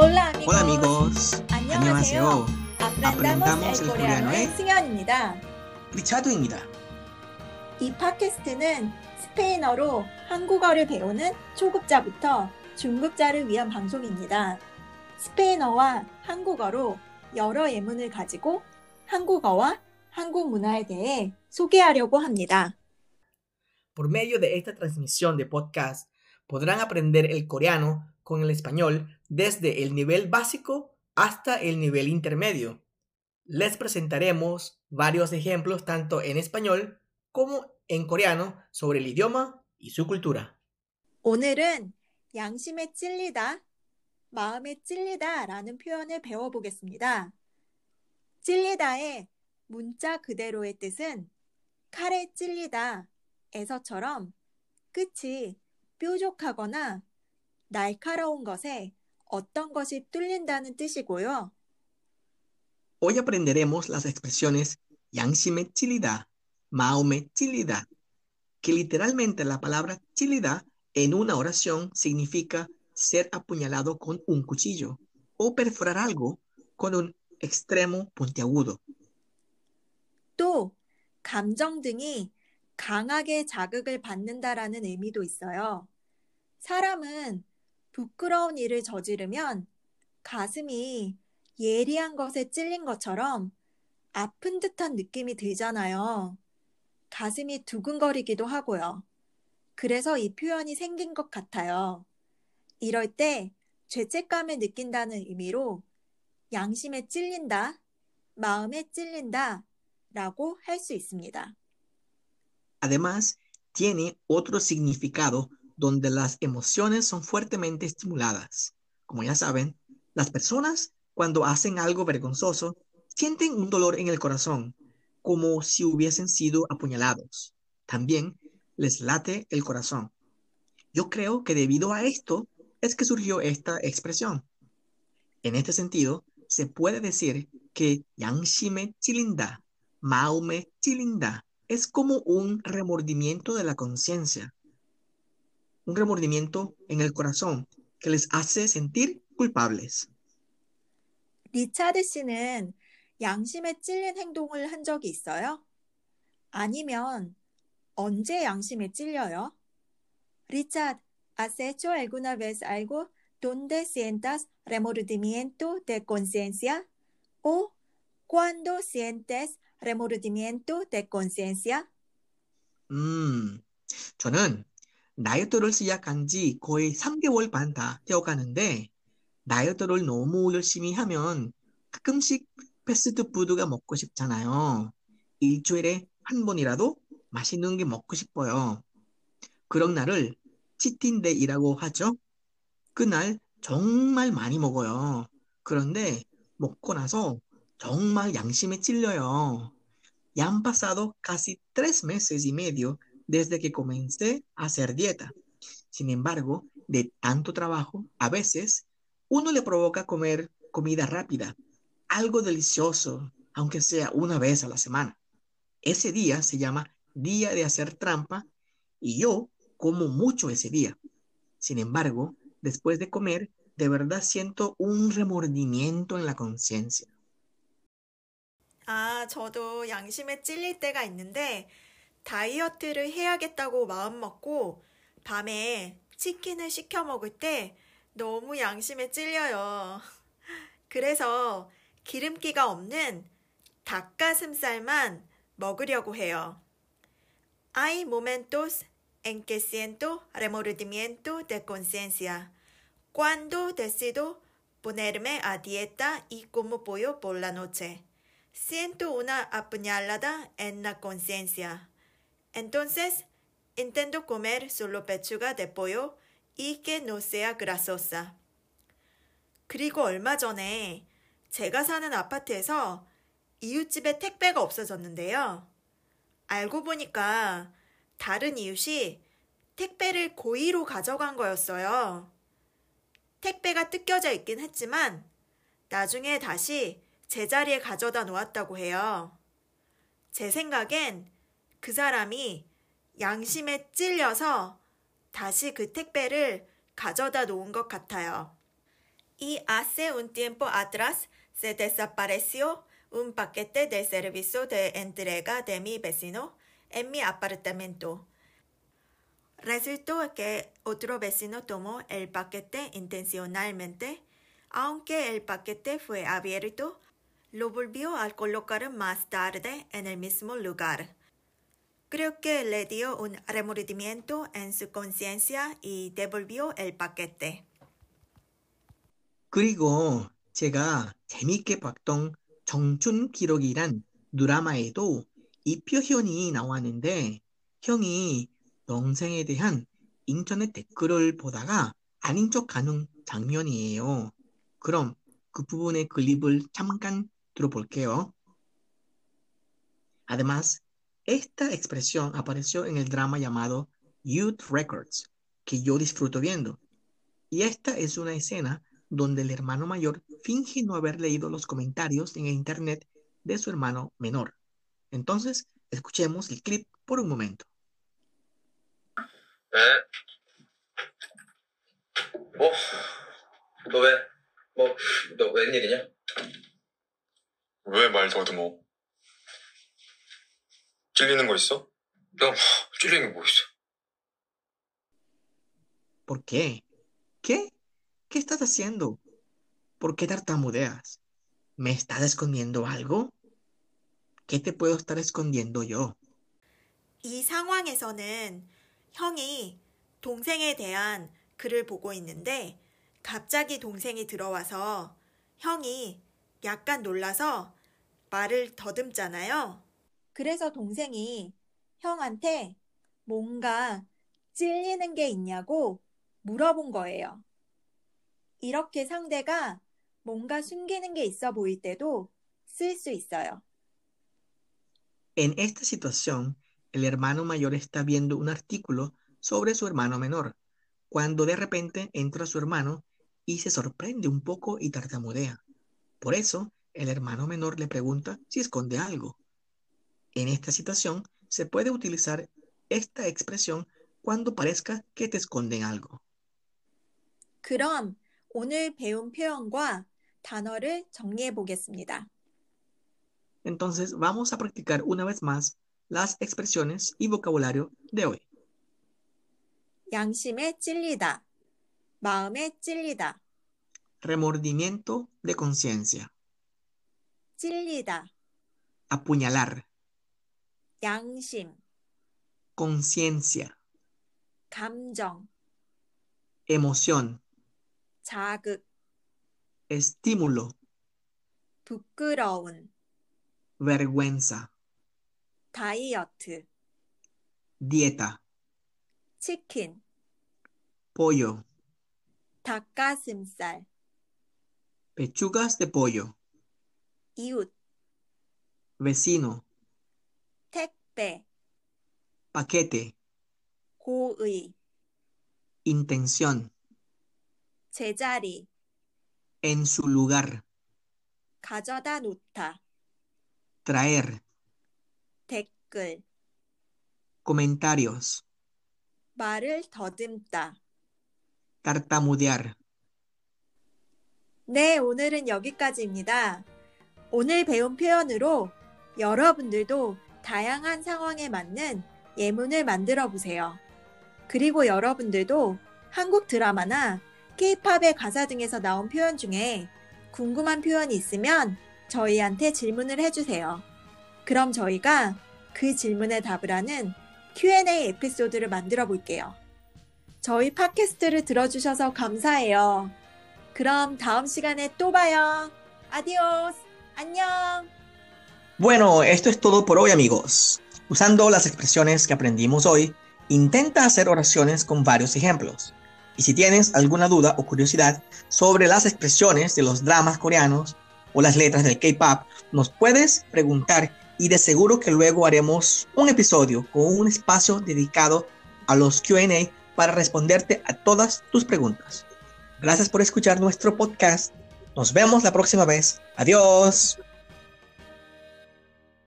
Hola amigos. Hola amigos. 안녕하세요. Aprendamos el coreano의 승현입니다. 리차드입니다. 이 팟캐스트는 스페인어로 한국어를 배우는 초급자부터 중급자를 위한 방송입니다. 스페인어와 한국어로 여러 예문을 가지고 한국어와 한국 문화에 대해 소개하려고 합니다. Por medio de esta transmisión de podcast podrán aprender el coreano con el español desde el nivel básico hasta el nivel intermedio. Les presentaremos varios ejemplos tanto en español como en coreano sobre el idioma y su cultura. 오늘은 양심에 찔리다, 마음에 찔리다 라는 표현을 배워보겠습니다. 찔리다의 문자 그대로의 뜻은 칼에 찔리다 에서처럼 끝이 뾰족하거나 날카로운 것에 어떤 것이 뚫린다는 뜻이고요. Hoy aprenderemos las expresiones 양심에 찔리다, 마음에 찔리다, que literalmente la palabra 찔리다 en una oración significa ser apuñalado con un cuchillo o perforar algo con un extremo puntiagudo. 또 감정 등이 강하게 자극을 받는다라는 의미도 있어요. 사람은 부끄러운 일을 저지르면 가슴이 예리한 것에 찔린 것처럼 아픈 듯한 느낌이 들잖아요. 가슴이 두근거리기도 하고요. 그래서 이 표현이 생긴 것 같아요. 이럴 때 죄책감을 느낀다는 의미로 양심에 찔린다, 마음에 찔린다 라고 할 수 있습니다. Además, tiene otro significado donde las emociones son fuertemente estimuladas. Como ya saben, las personas cuando hacen algo vergonzoso sienten un dolor en el corazón, como si hubiesen sido apuñalados. También les late el corazón. Yo creo que debido a esto es que surgió esta expresión. En este sentido, se puede decir que Yangshime Chilinda, Maume Chilinda, es como un remordimiento de la conciencia, un remordimiento en el corazón que les hace sentir culpables. 리차드 씨는 양심에 찔린 행동을 한 적이 있어요? 아니면 언제 양심에 찔려요? Richard, ¿has hecho alguna vez algo donde sientas remordimiento de conciencia? ¿O cuando sientes remordimiento de conciencia? 음, 저는 다이어트를 시작한 지 거의 3개월 반 다 되어가는데, 다이어트를 너무 열심히 하면 가끔씩 패스트푸드가 먹고 싶잖아요. 일주일에 한 번이라도 맛있는 게 먹고 싶어요. 그런 날을 치팅데이라고 하죠. 그날 정말 많이 먹어요. 그런데 먹고 나서 정말 양심에 찔려요. Ya han pasado casi tres meses y medio desde que comencé a hacer dieta. Sin embargo, de tanto trabajo, a veces uno le provoca comer comida rápida, algo delicioso, aunque sea una vez a la semana. Ese día se llama día de hacer trampa y yo como mucho ese día. Sin embargo, después de comer, de verdad siento un remordimiento en la conciencia. 아, 저도 양심에 찔릴 때가 있는데 다이어트를 해야겠다고 마음먹고 밤에 치킨을 시켜 먹을 때 너무 양심에 찔려요. 그래서 기름기가 없는 닭가슴살만 먹으려고 해요. Hay momentos en que siento remordimiento de conciencia cuando decido ponerme a dieta y como pollo por la noche. Siento una apuñalada en la conciencia. Entonces, intento comer solo pechuga de pollo y que no sea grasosa. 그리고 얼마 전에 제가 사는 아파트에서 이웃집에 택배가 없어졌는데요. 알고 보니까 다른 이웃이 택배를 고의로 가져간 거였어요. 택배가 뜯겨져 있긴 했지만 나중에 다시 제자리에 가져다 놓았다고 해요. 제 생각엔 그 사람이 양심에 찔려서 다시 그 택배를 가져다 놓은 것 같아요. Y hace un tiempo atrás se desapareció un paquete de servicio de entrega de mi vecino en mi apartamento. Resultó que otro vecino tomó el paquete intencionalmente, aunque el paquete fue abierto, lo volvió a colocar más tarde en el mismo lugar. Creo que le dio un remordimiento en su conciencia y devolvió el paquete. 그리고 제가 재밌게 봤던 정춘 기록이란 드라마에도 이 표현이 나왔는데 형이 동생에 대한 인터넷 댓글을 보다가 아닌 척하는 장면이에요. 그럼 그 부분의 클립을 잠깐 들어볼게요. Además, esta expresión apareció en el drama llamado Youth Records, que yo disfruto viendo. Y esta es una escena donde el hermano mayor finge no haber leído los comentarios en el internet de su hermano menor. Entonces, escuchemos el clip por un momento. 네. 뭐? 너 왜? 뭐, 너 웬일이냐? 왜 말 더듬어? 찔리는 거 있어? 너 찔리는 게뭐 있어? ¿Por qué? ¿Qué? ¿Qué estás haciendo? ¿Por qué tartamudeas? ¿Me estás escondiendo algo? ¿Qué te puedo estar escondiendo yo? 이 상황에서는 형이 동생에 대한 글을 보고 있는데 갑자기 동생이 들어와서 형이 약간 놀라서 말을 더듬잖아요. 그래서 동생이 형한테 뭔가 찔리는 게 있냐고 물어본 거예요. 이렇게 상대가 뭔가 숨기는 게 있어 보일 때도 쓸 수 있어요. En esta situación, el hermano mayor está viendo un artículo sobre su hermano menor, cuando de repente entra su hermano y se sorprende un poco y tartamudea. Por eso, el hermano menor le pregunta si esconde algo. En esta situación, se puede utilizar esta expresión cuando parezca que te esconden algo. 그럼 오늘 배운 표현과 단어를 정리해 보겠습니다. Entonces, vamos a practicar una vez más las expresiones y vocabulario de hoy. 양심에 찔리다. 마음에 찔리다. Remordimiento de conciencia. 찔리다. Apuñalar. 양심. Conciencia. 감정. Emoción. 자극. Estímulo. 부끄러운. Vergüenza. 다이어트. Dieta. 치킨. Pollo. 닭가슴살. Pechugas de pollo. 이웃. Vecino. 택배. Paquete. 고의. Intención. 제자리. En su lugar. 가져다 놓다. Traer. 댓글. Comentarios. 말을 더듬다. Tartamudear. 네, 오늘은 여기까지입니다. 오늘 배운 표현으로 여러분들도 다양한 상황에 맞는 예문을 만들어 보세요. 그리고 여러분들도 한국 드라마나 K-팝의 가사 등에서 나온 표현 중에 궁금한 표현이 있으면 저희한테 질문을 해주세요. 그럼 저희가 그 질문에 답을 하는 Q&A 에피소드를 만들어 볼게요. 저희 팟캐스트를 들어주셔서 감사해요. 그럼 다음 시간에 또 봐요. 아디오스. 안녕. Bueno, esto es todo por hoy amigos. Usando las expresiones que aprendimos hoy, intenta hacer oraciones con varios ejemplos. Y si tienes alguna duda o curiosidad sobre las expresiones de los dramas coreanos o las letras del K-Pop, nos puedes preguntar y de seguro que luego haremos un episodio con un espacio dedicado a los QA para responderte a todas tus preguntas. Gracias por escuchar nuestro podcast. Nos vemos la próxima vez. Adiós.